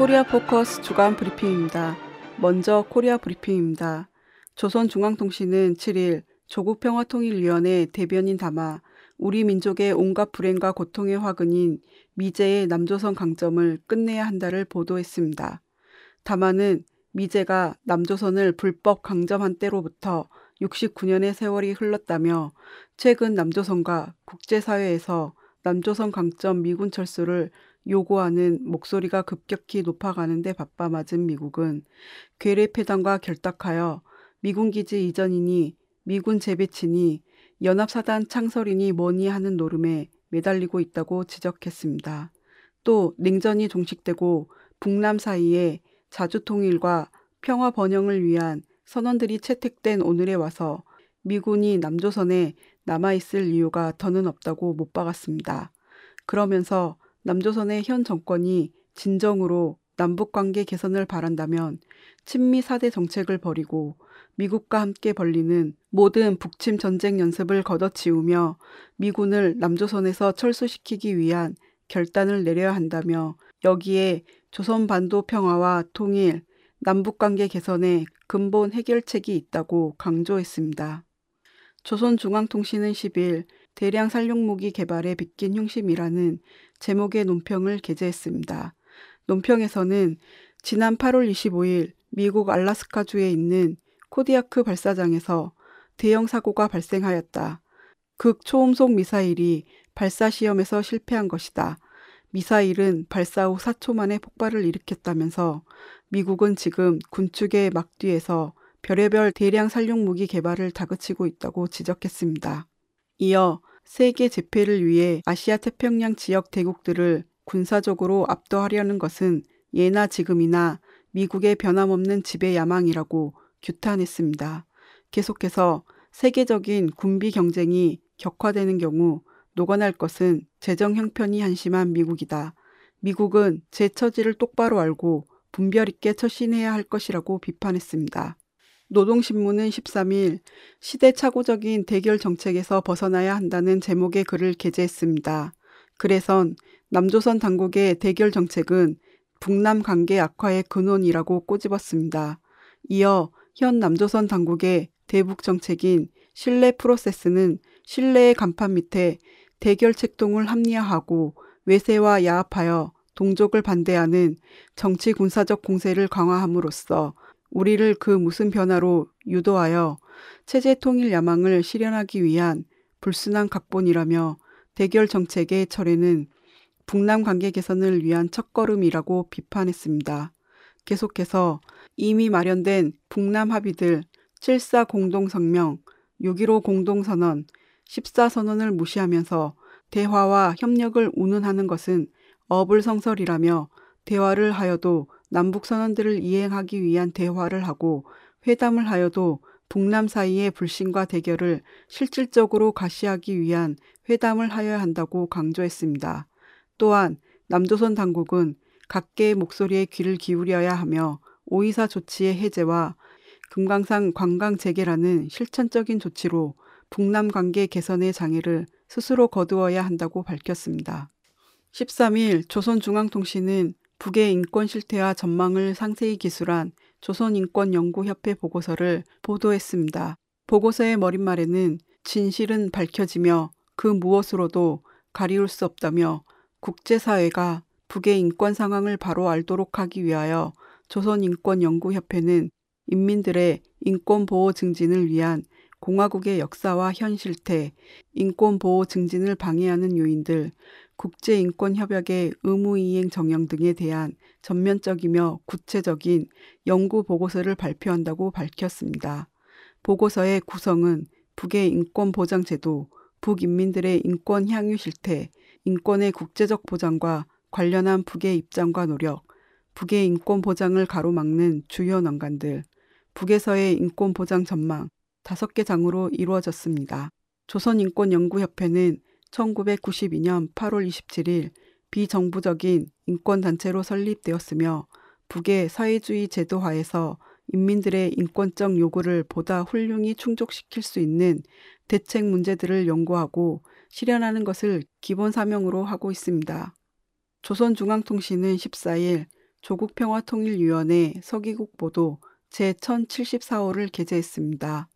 코리아 포커스 주간 브리핑입니다. 먼저 코리아 브리핑입니다. 조선중앙통신은 7일 조국평화통일위원회 대변인 담화 우리 민족의 온갖 불행과 고통의 화근인 미제의 남조선 강점을 끝내야 한다를 보도했습니다. 담화는 미제가 남조선을 불법 강점한 때로부터 69년의 세월이 흘렀다며 최근 남조선과 국제사회에서 남조선 강점 미군 철수를 요구하는 목소리가 급격히 높아가는데 바빠맞은 미국은 괴뢰 폐단과 결탁하여 미군 기지 이전이니 미군 재배치니 연합사단 창설이니 뭐니 하는 노름에 매달리고 있다고 지적했습니다. 또 냉전이 종식되고 북남 사이에 자주통일과 평화 번영을 위한 선언들이 채택된 오늘에 와서 미군이 남조선에 남아있을 이유가 더는 없다고 못 박았습니다. 그러면서 남조선의 현 정권이 진정으로 남북관계 개선을 바란다면 친미 사대 정책을 버리고 미국과 함께 벌리는 모든 북침 전쟁 연습을 걷어치우며 미군을 남조선에서 철수시키기 위한 결단을 내려야 한다며 여기에 조선 반도 평화와 통일, 남북관계 개선에 근본 해결책이 있다고 강조했습니다. 조선중앙통신은 10일 대량 살육무기 개발에 빗긴 흉심이라는 제목의 논평을 게재했습니다. 논평에서는 지난 8월 25일 미국 알라스카주에 있는 코디아크 발사장에서 대형 사고가 발생하였다. 극초음속 미사일이 발사 시험에서 실패한 것이다. 미사일은 발사 후 4초 만에 폭발을 일으켰다면서 미국은 지금 군축의 막뒤에서 별의별 대량 살육 무기 개발을 다그치고 있다고 지적했습니다. 이어 세계 재패를 위해 아시아 태평양 지역 대국들을 군사적으로 압도하려는 것은 예나 지금이나 미국의 변함없는 지배 야망이라고 규탄했습니다. 계속해서 세계적인 군비 경쟁이 격화되는 경우 녹아날 것은 재정 형편이 한심한 미국이다. 미국은 제 처지를 똑바로 알고 분별 있게 처신해야 할 것이라고 비판했습니다. 노동신문은 13일 시대착오적인 대결 정책에서 벗어나야 한다는 제목의 글을 게재했습니다. 그래선 남조선 당국의 대결 정책은 북남 관계 악화의 근원이라고 꼬집었습니다. 이어 현 남조선 당국의 대북 정책인 신뢰 프로세스는 신뢰의 간판 밑에 대결 책동을 합리화하고 외세와 야합하여 동족을 반대하는 정치 군사적 공세를 강화함으로써 우리를 그 무슨 변화로 유도하여 체제 통일 야망을 실현하기 위한 불순한 각본이라며 대결 정책의 철회는 북남 관계 개선을 위한 첫걸음이라고 비판했습니다. 계속해서 이미 마련된 북남 합의들 7사 공동성명, 6.15 공동선언, 14선언을 무시하면서 대화와 협력을 운운하는 것은 어불성설이라며 대화를 하여도 남북 선언들을 이행하기 위한 대화를 하고 회담을 하여도 북남 사이의 불신과 대결을 실질적으로 가시하기 위한 회담을 하여야 한다고 강조했습니다. 또한 남조선 당국은 각계의 목소리에 귀를 기울여야 하며 오이사 조치의 해제와 금강산 관광 재개라는 실천적인 조치로 북남 관계 개선의 장애를 스스로 거두어야 한다고 밝혔습니다. 13일 조선중앙통신은 북의 인권 실태와 전망을 상세히 기술한 조선인권연구협회 보고서를 보도했습니다. 보고서의 머릿말에는 진실은 밝혀지며 그 무엇으로도 가리울 수 없다며 국제사회가 북의 인권 상황을 바로 알도록 하기 위하여 조선인권연구협회는 인민들의 인권보호 증진을 위한 공화국의 역사와 현 실태, 인권보호 증진을 방해하는 요인들, 국제인권협약의 의무이행 정형 등에 대한 전면적이며 구체적인 연구 보고서를 발표한다고 밝혔습니다. 보고서의 구성은 북의 인권보장제도, 북인민들의 인권 향유 실태, 인권의 국제적 보장과 관련한 북의 입장과 노력, 북의 인권 보장을 가로막는 주요 난관들, 북에서의 인권 보장 전망 다섯 개 장으로 이루어졌습니다. 조선인권연구협회는 1992년 8월 27일 비정부적인 인권단체로 설립되었으며 북의 사회주의 제도화에서 인민들의 인권적 요구를 보다 훌륭히 충족시킬 수 있는 대책 문제들을 연구하고 실현하는 것을 기본 사명으로 하고 있습니다. 조선중앙통신은 14일 조국평화통일위원회 서기국 보도 제1074호를 게재했습니다.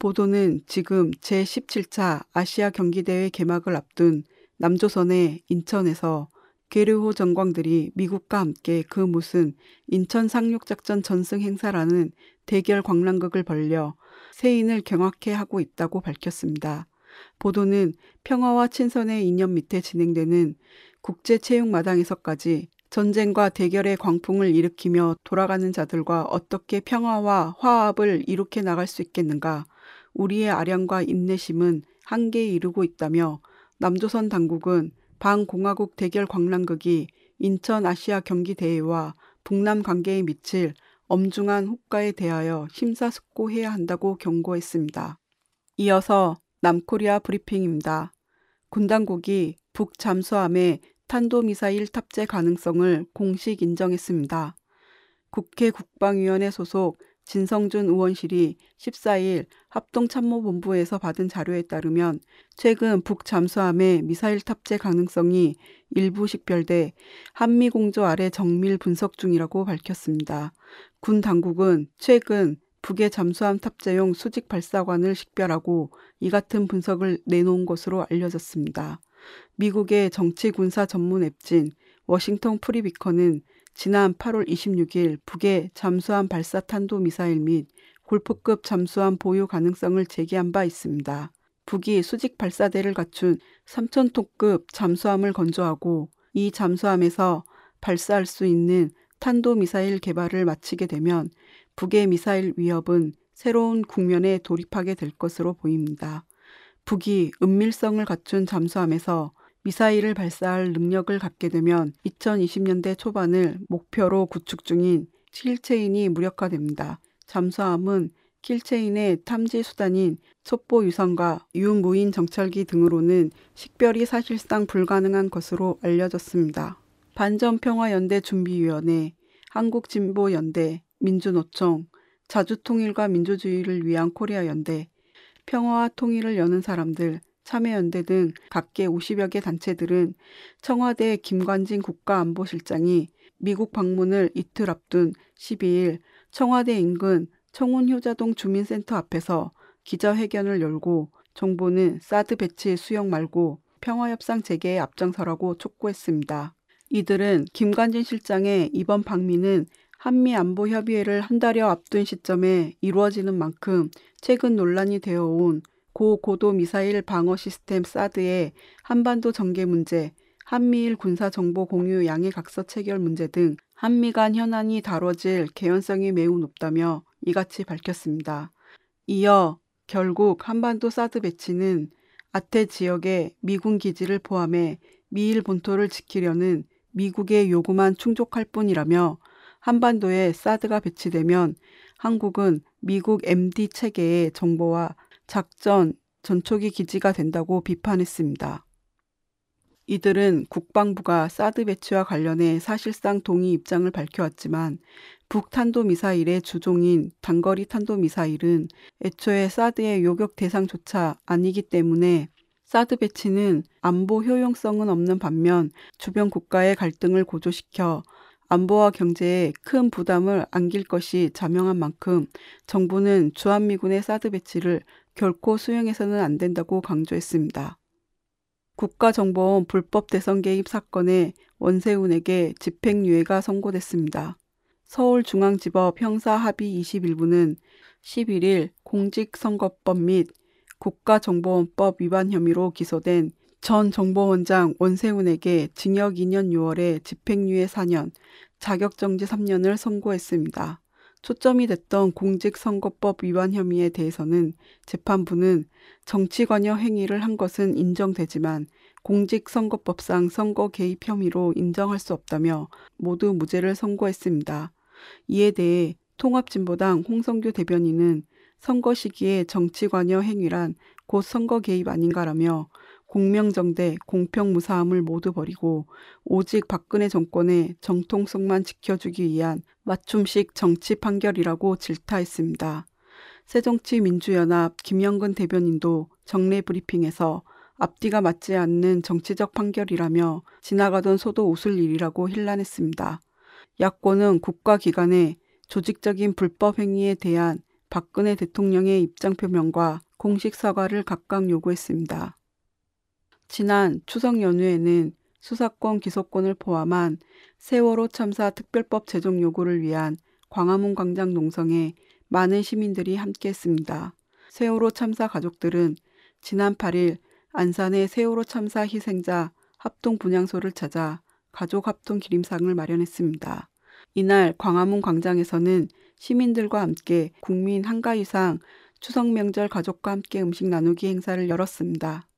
보도는 지금 제17차 아시아 경기대회 개막을 앞둔 남조선의 인천에서 괴뢰호 전광들이 미국과 함께 그 무슨 인천 상륙작전 전승 행사라는 대결 관람극을 벌려 세인을 경악해 하고 있다고 밝혔습니다. 보도는 평화와 친선의 이념 밑에 진행되는 국제체육마당에서까지 전쟁과 대결의 광풍을 일으키며 돌아가는 자들과 어떻게 평화와 화합을 이룩해 나갈 수 있겠는가. 우리의 아량과 인내심은 한계에 이르고 있다며 남조선 당국은 반공화국 대결 광란극이 인천 아시아 경기 대회와 북남 관계에 미칠 엄중한 효과에 대하여 심사숙고해야 한다고 경고했습니다. 이어서 남코리아 브리핑입니다. 군 당국이 북 잠수함의 탄도미사일 탑재 가능성을 공식 인정했습니다. 국회 국방위원회 소속 진성준 의원실이 14일 합동참모본부에서 받은 자료에 따르면 최근 북 잠수함의 미사일 탑재 가능성이 일부 식별돼 한미 공조 아래 정밀 분석 중이라고 밝혔습니다. 군 당국은 최근 북의 잠수함 탑재용 수직 발사관을 식별하고 이 같은 분석을 내놓은 것으로 알려졌습니다. 미국의 정치 군사 전문 웹진 워싱턴 프리비컨은 지난 8월 26일 북의 잠수함 발사 탄도 미사일 및 골프급 잠수함 보유 가능성을 제기한 바 있습니다. 북이 수직 발사대를 갖춘 3,000톤급 잠수함을 건조하고 이 잠수함에서 발사할 수 있는 탄도 미사일 개발을 마치게 되면 북의 미사일 위협은 새로운 국면에 돌입하게 될 것으로 보입니다. 북이 은밀성을 갖춘 잠수함에서 미사일을 발사할 능력을 갖게 되면 2020년대 초반을 목표로 구축 중인 킬체인이 무력화됩니다. 잠수함은 킬체인의 탐지 수단인 첩보 위성과 유무인 정찰기 등으로는 식별이 사실상 불가능한 것으로 알려졌습니다. 반전평화연대 준비위원회, 한국진보연대, 민주노총, 자주통일과 민주주의를 위한 코리아연대, 평화와 통일을 여는 사람들, 참여연대 등 각계 50여 개 단체들은 청와대 김관진 국가안보실장이 미국 방문을 이틀 앞둔 12일 청와대 인근 청운효자동 주민센터 앞에서 기자회견을 열고 정부는 사드 배치 수용 말고 평화협상 재개에 앞장서라고 촉구했습니다. 이들은 김관진 실장의 이번 방미는 한미 안보 협의회를 한 달여 앞둔 시점에 이루어지는 만큼 최근 논란이 되어 온 고고도 미사일 방어 시스템 사드의 한반도 전개 문제, 한미일 군사 정보 공유 양해 각서 체결 문제 등 한미 간 현안이 다뤄질 개연성이 매우 높다며 이같이 밝혔습니다. 이어 결국 한반도 사드 배치는 아태 지역의 미군 기지를 포함해 미일 본토를 지키려는 미국의 요구만 충족할 뿐이라며 한반도에 사드가 배치되면 한국은 미국 MD 체계의 정보와 작전, 전초기 기지가 된다고 비판했습니다. 이들은 국방부가 사드 배치와 관련해 사실상 동의 입장을 밝혀왔지만 북탄도 미사일의 주종인 단거리 탄도 미사일은 애초에 사드의 요격 대상조차 아니기 때문에 사드 배치는 안보 효용성은 없는 반면 주변 국가의 갈등을 고조시켜 안보와 경제에 큰 부담을 안길 것이 자명한 만큼 정부는 주한미군의 사드 배치를 결코 수용해서는 안 된다고 강조했습니다. 국가정보원 불법 대선 개입 사건에 원세훈에게 집행유예가 선고됐습니다. 서울중앙지법 형사합의 21부는 11일 공직선거법 및 국가정보원법 위반 혐의로 기소된 전 정보원장 원세훈에게 징역 2년 6월에 집행유예 4년, 자격정지 3년을 선고했습니다. 초점이 됐던 공직선거법 위반 혐의에 대해서는 재판부는 정치관여 행위를 한 것은 인정되지만 공직선거법상 선거 개입 혐의로 인정할 수 없다며 모두 무죄를 선고했습니다. 이에 대해 통합진보당 홍성규 대변인은 선거 시기에 정치관여 행위란 곧 선거 개입 아닌가라며 공명정대, 공평무사함을 모두 버리고 오직 박근혜 정권의 정통성만 지켜주기 위한 맞춤식 정치 판결이라고 질타했습니다. 새정치민주연합 김영근 대변인도 정례 브리핑에서 앞뒤가 맞지 않는 정치적 판결이라며 지나가던 소도 웃을 일이라고 힐난했습니다. 야권은 국가기관의 조직적인 불법 행위에 대한 박근혜 대통령의 입장 표명과 공식 사과를 각각 요구했습니다. 지난 추석 연휴에는 수사권 기소권을 포함한 세월호 참사 특별법 제정 요구를 위한 광화문 광장 농성에 많은 시민들이 함께했습니다. 세월호 참사 가족들은 지난 8일 안산의 세월호 참사 희생자 합동 분향소를 찾아 가족 합동 기림상을 마련했습니다. 이날 광화문 광장에서는 시민들과 함께 국민 한가위상 추석 명절 가족과 함께 음식 나누기 행사를 열었습니다.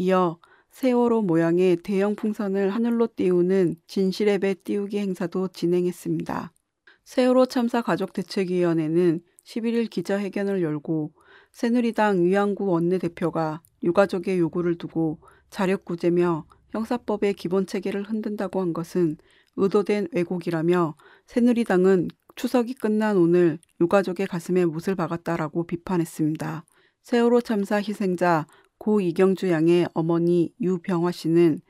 이어 세월호 모양의 대형 풍선을 하늘로 띄우는 진실의 배 띄우기 행사도 진행했습니다. 세월호 참사 가족 대책위원회는 11일 기자회견을 열고 새누리당 위안구 원내대표가 유가족의 요구를 두고 자력구제며 형사법의 기본 체계를 흔든다고 한 것은 의도된 왜곡이라며 새누리당은 추석이 끝난 오늘 유가족의 가슴에 못을 박았다라고 비판했습니다. 세월호 참사 희생자 고 이경주 양의 어머니 유병화 씨는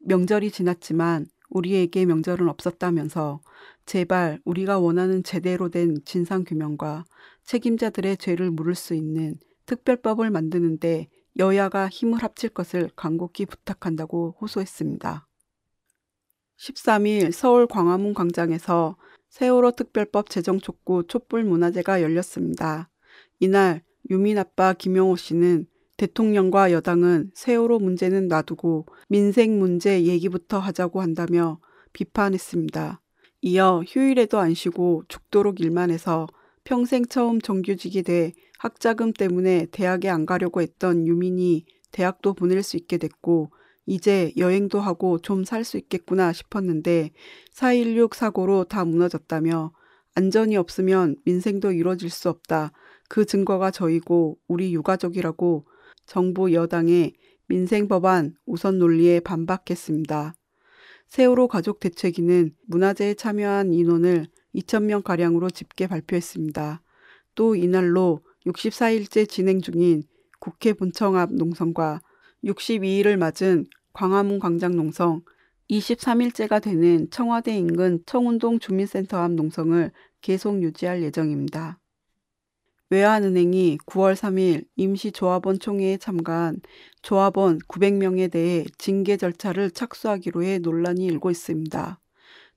명절이 지났지만 우리에게 명절은 없었다면서 제발 우리가 원하는 제대로 된 진상규명과 책임자들의 죄를 물을 수 있는 특별법을 만드는데 여야가 힘을 합칠 것을 간곡히 부탁한다고 호소했습니다. 13일 서울 광화문 광장에서 세월호 특별법 제정 촉구 촛불 문화제가 열렸습니다. 이날 유민 아빠 김용호 씨는 대통령과 여당은 세월호 문제는 놔두고 민생 문제 얘기부터 하자고 한다며 비판했습니다. 이어 휴일에도 안 쉬고 죽도록 일만 해서 평생 처음 정규직이 돼 학자금 때문에 대학에 안 가려고 했던 유민이 대학도 보낼 수 있게 됐고 이제 여행도 하고 좀 살 수 있겠구나 싶었는데 4.16 사고로 다 무너졌다며 안전이 없으면 민생도 이루어질 수 없다. 그 증거가 저이고 우리 유가족이라고 정부 여당의 민생 법안 우선 논리에 반박했습니다. 세월호 가족 대책위는 문화제에 참여한 인원을 2천명 가량으로 집계 발표했습니다. 또 이날로 64일째 진행 중인 국회 본청 앞 농성과 62일을 맞은 광화문 광장 농성, 23일째가 되는 청와대 인근 청운동 주민센터 앞 농성을 계속 유지할 예정입니다. 외환은행이 9월 3일 임시조합원 총회에 참가한 조합원 900명에 대해 징계 절차를 착수하기로 해 논란이 일고 있습니다.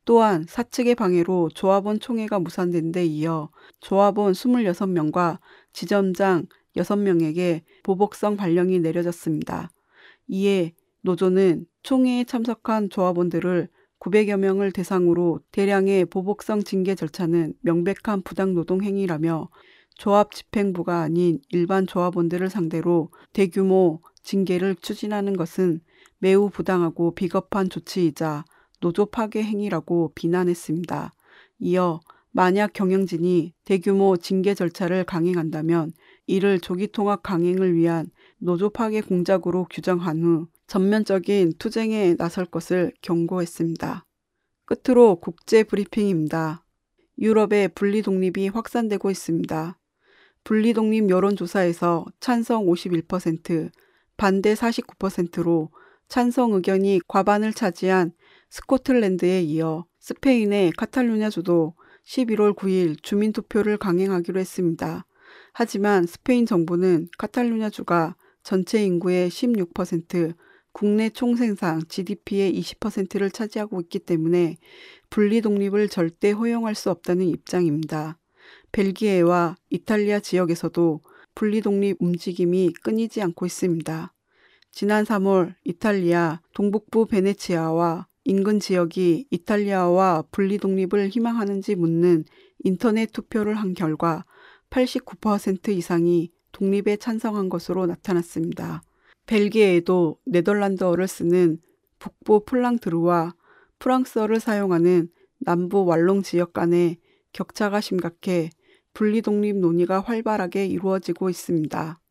또한 사측의 방해로 조합원 총회가 무산된 데 이어 조합원 26명과 지점장 6명에게 보복성 발령이 내려졌습니다. 이에 노조는 총회에 참석한 조합원들을 900여 명을 대상으로 대량의 보복성 징계 절차는 명백한 부당노동 행위라며 조합 집행부가 아닌 일반 조합원들을 상대로 대규모 징계를 추진하는 것은 매우 부당하고 비겁한 조치이자 노조 파괴 행위라고 비난했습니다. 이어 만약 경영진이 대규모 징계 절차를 강행한다면 이를 조기 통합 강행을 위한 노조 파괴 공작으로 규정한 후 전면적인 투쟁에 나설 것을 경고했습니다. 끝으로 국제 브리핑입니다. 유럽의 분리 독립이 확산되고 있습니다. 분리독립 여론조사에서 찬성 51%, 반대 49%로 찬성 의견이 과반을 차지한 스코틀랜드에 이어 스페인의 카탈루냐주도 11월 9일 주민투표를 강행하기로 했습니다. 하지만 스페인 정부는 카탈루냐주가 전체 인구의 16%, 국내 총생산 GDP의 20%를 차지하고 있기 때문에 분리 독립을 절대 허용할 수 없다는 입장입니다. 벨기에와 이탈리아 지역에서도 분리독립 움직임이 끊이지 않고 있습니다. 지난 3월 이탈리아 동북부 베네치아와 인근 지역이 이탈리아와 분리독립을 희망하는지 묻는 인터넷 투표를 한 결과 89% 이상이 독립에 찬성한 것으로 나타났습니다. 벨기에에도 네덜란드어를 쓰는 북부 플랑드르와 프랑스어를 사용하는 남부 왈롱 지역 간의 격차가 심각해 분리독립 논의가 활발하게 이루어지고 있습니다.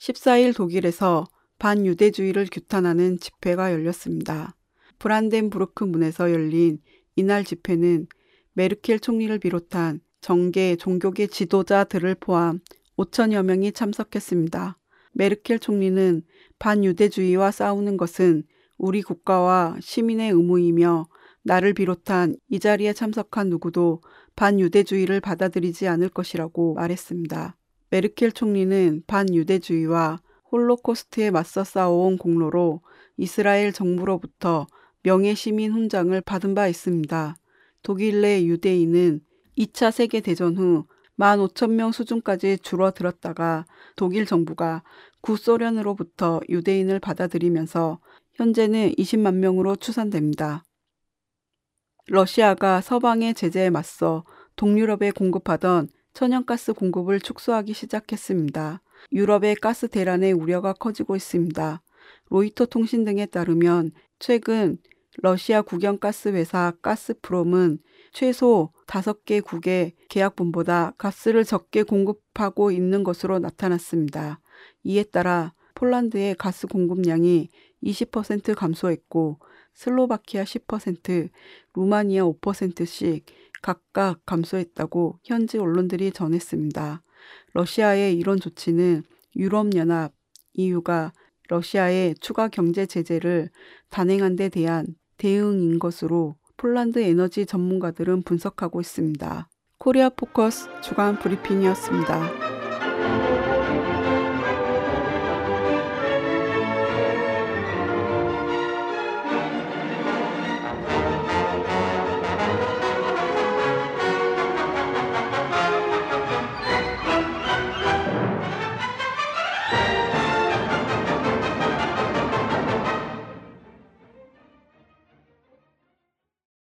14일 독일에서 반유대주의를 규탄하는 집회가 열렸습니다. 브란덴부르크 문에서 열린 이날 집회는 메르켈 총리를 비롯한 정계 종교계 지도자들을 포함 5천여 명이 참석했습니다. 메르켈 총리는 반유대주의와 싸우는 것은 우리 국가와 시민의 의무이며 나를 비롯한 이 자리에 참석한 누구도 반유대주의를 받아들이지 않을 것이라고 말했습니다. 메르켈 총리는 반유대주의와 홀로코스트에 맞서 싸워온 공로로 이스라엘 정부로부터 명예시민 훈장을 받은 바 있습니다. 독일 내 유대인은 2차 세계대전 후 15,000명 수준까지 줄어들었다가 독일 정부가 구소련으로부터 유대인을 받아들이면서 현재는 20만 명으로 추산됩니다. 러시아가 서방의 제재에 맞서 동유럽에 공급하던 천연가스 공급을 축소하기 시작했습니다. 유럽의 가스 대란의 우려가 커지고 있습니다. 로이터 통신 등에 따르면 최근 러시아 국영가스 회사 가스프롬은 최소 5개 국의 계약분보다 가스를 적게 공급하고 있는 것으로 나타났습니다. 이에 따라 폴란드의 가스 공급량이 20% 감소했고 슬로바키아 10%, 루마니아 5%씩 각각 감소했다고 현지 언론들이 전했습니다. 러시아의 이런 조치는 유럽연합, EU가 러시아의 추가 경제 제재를 단행한 데 대한 대응인 것으로 폴란드 에너지 전문가들은 분석하고 있습니다. 코리아 포커스 주간 브리핑이었습니다.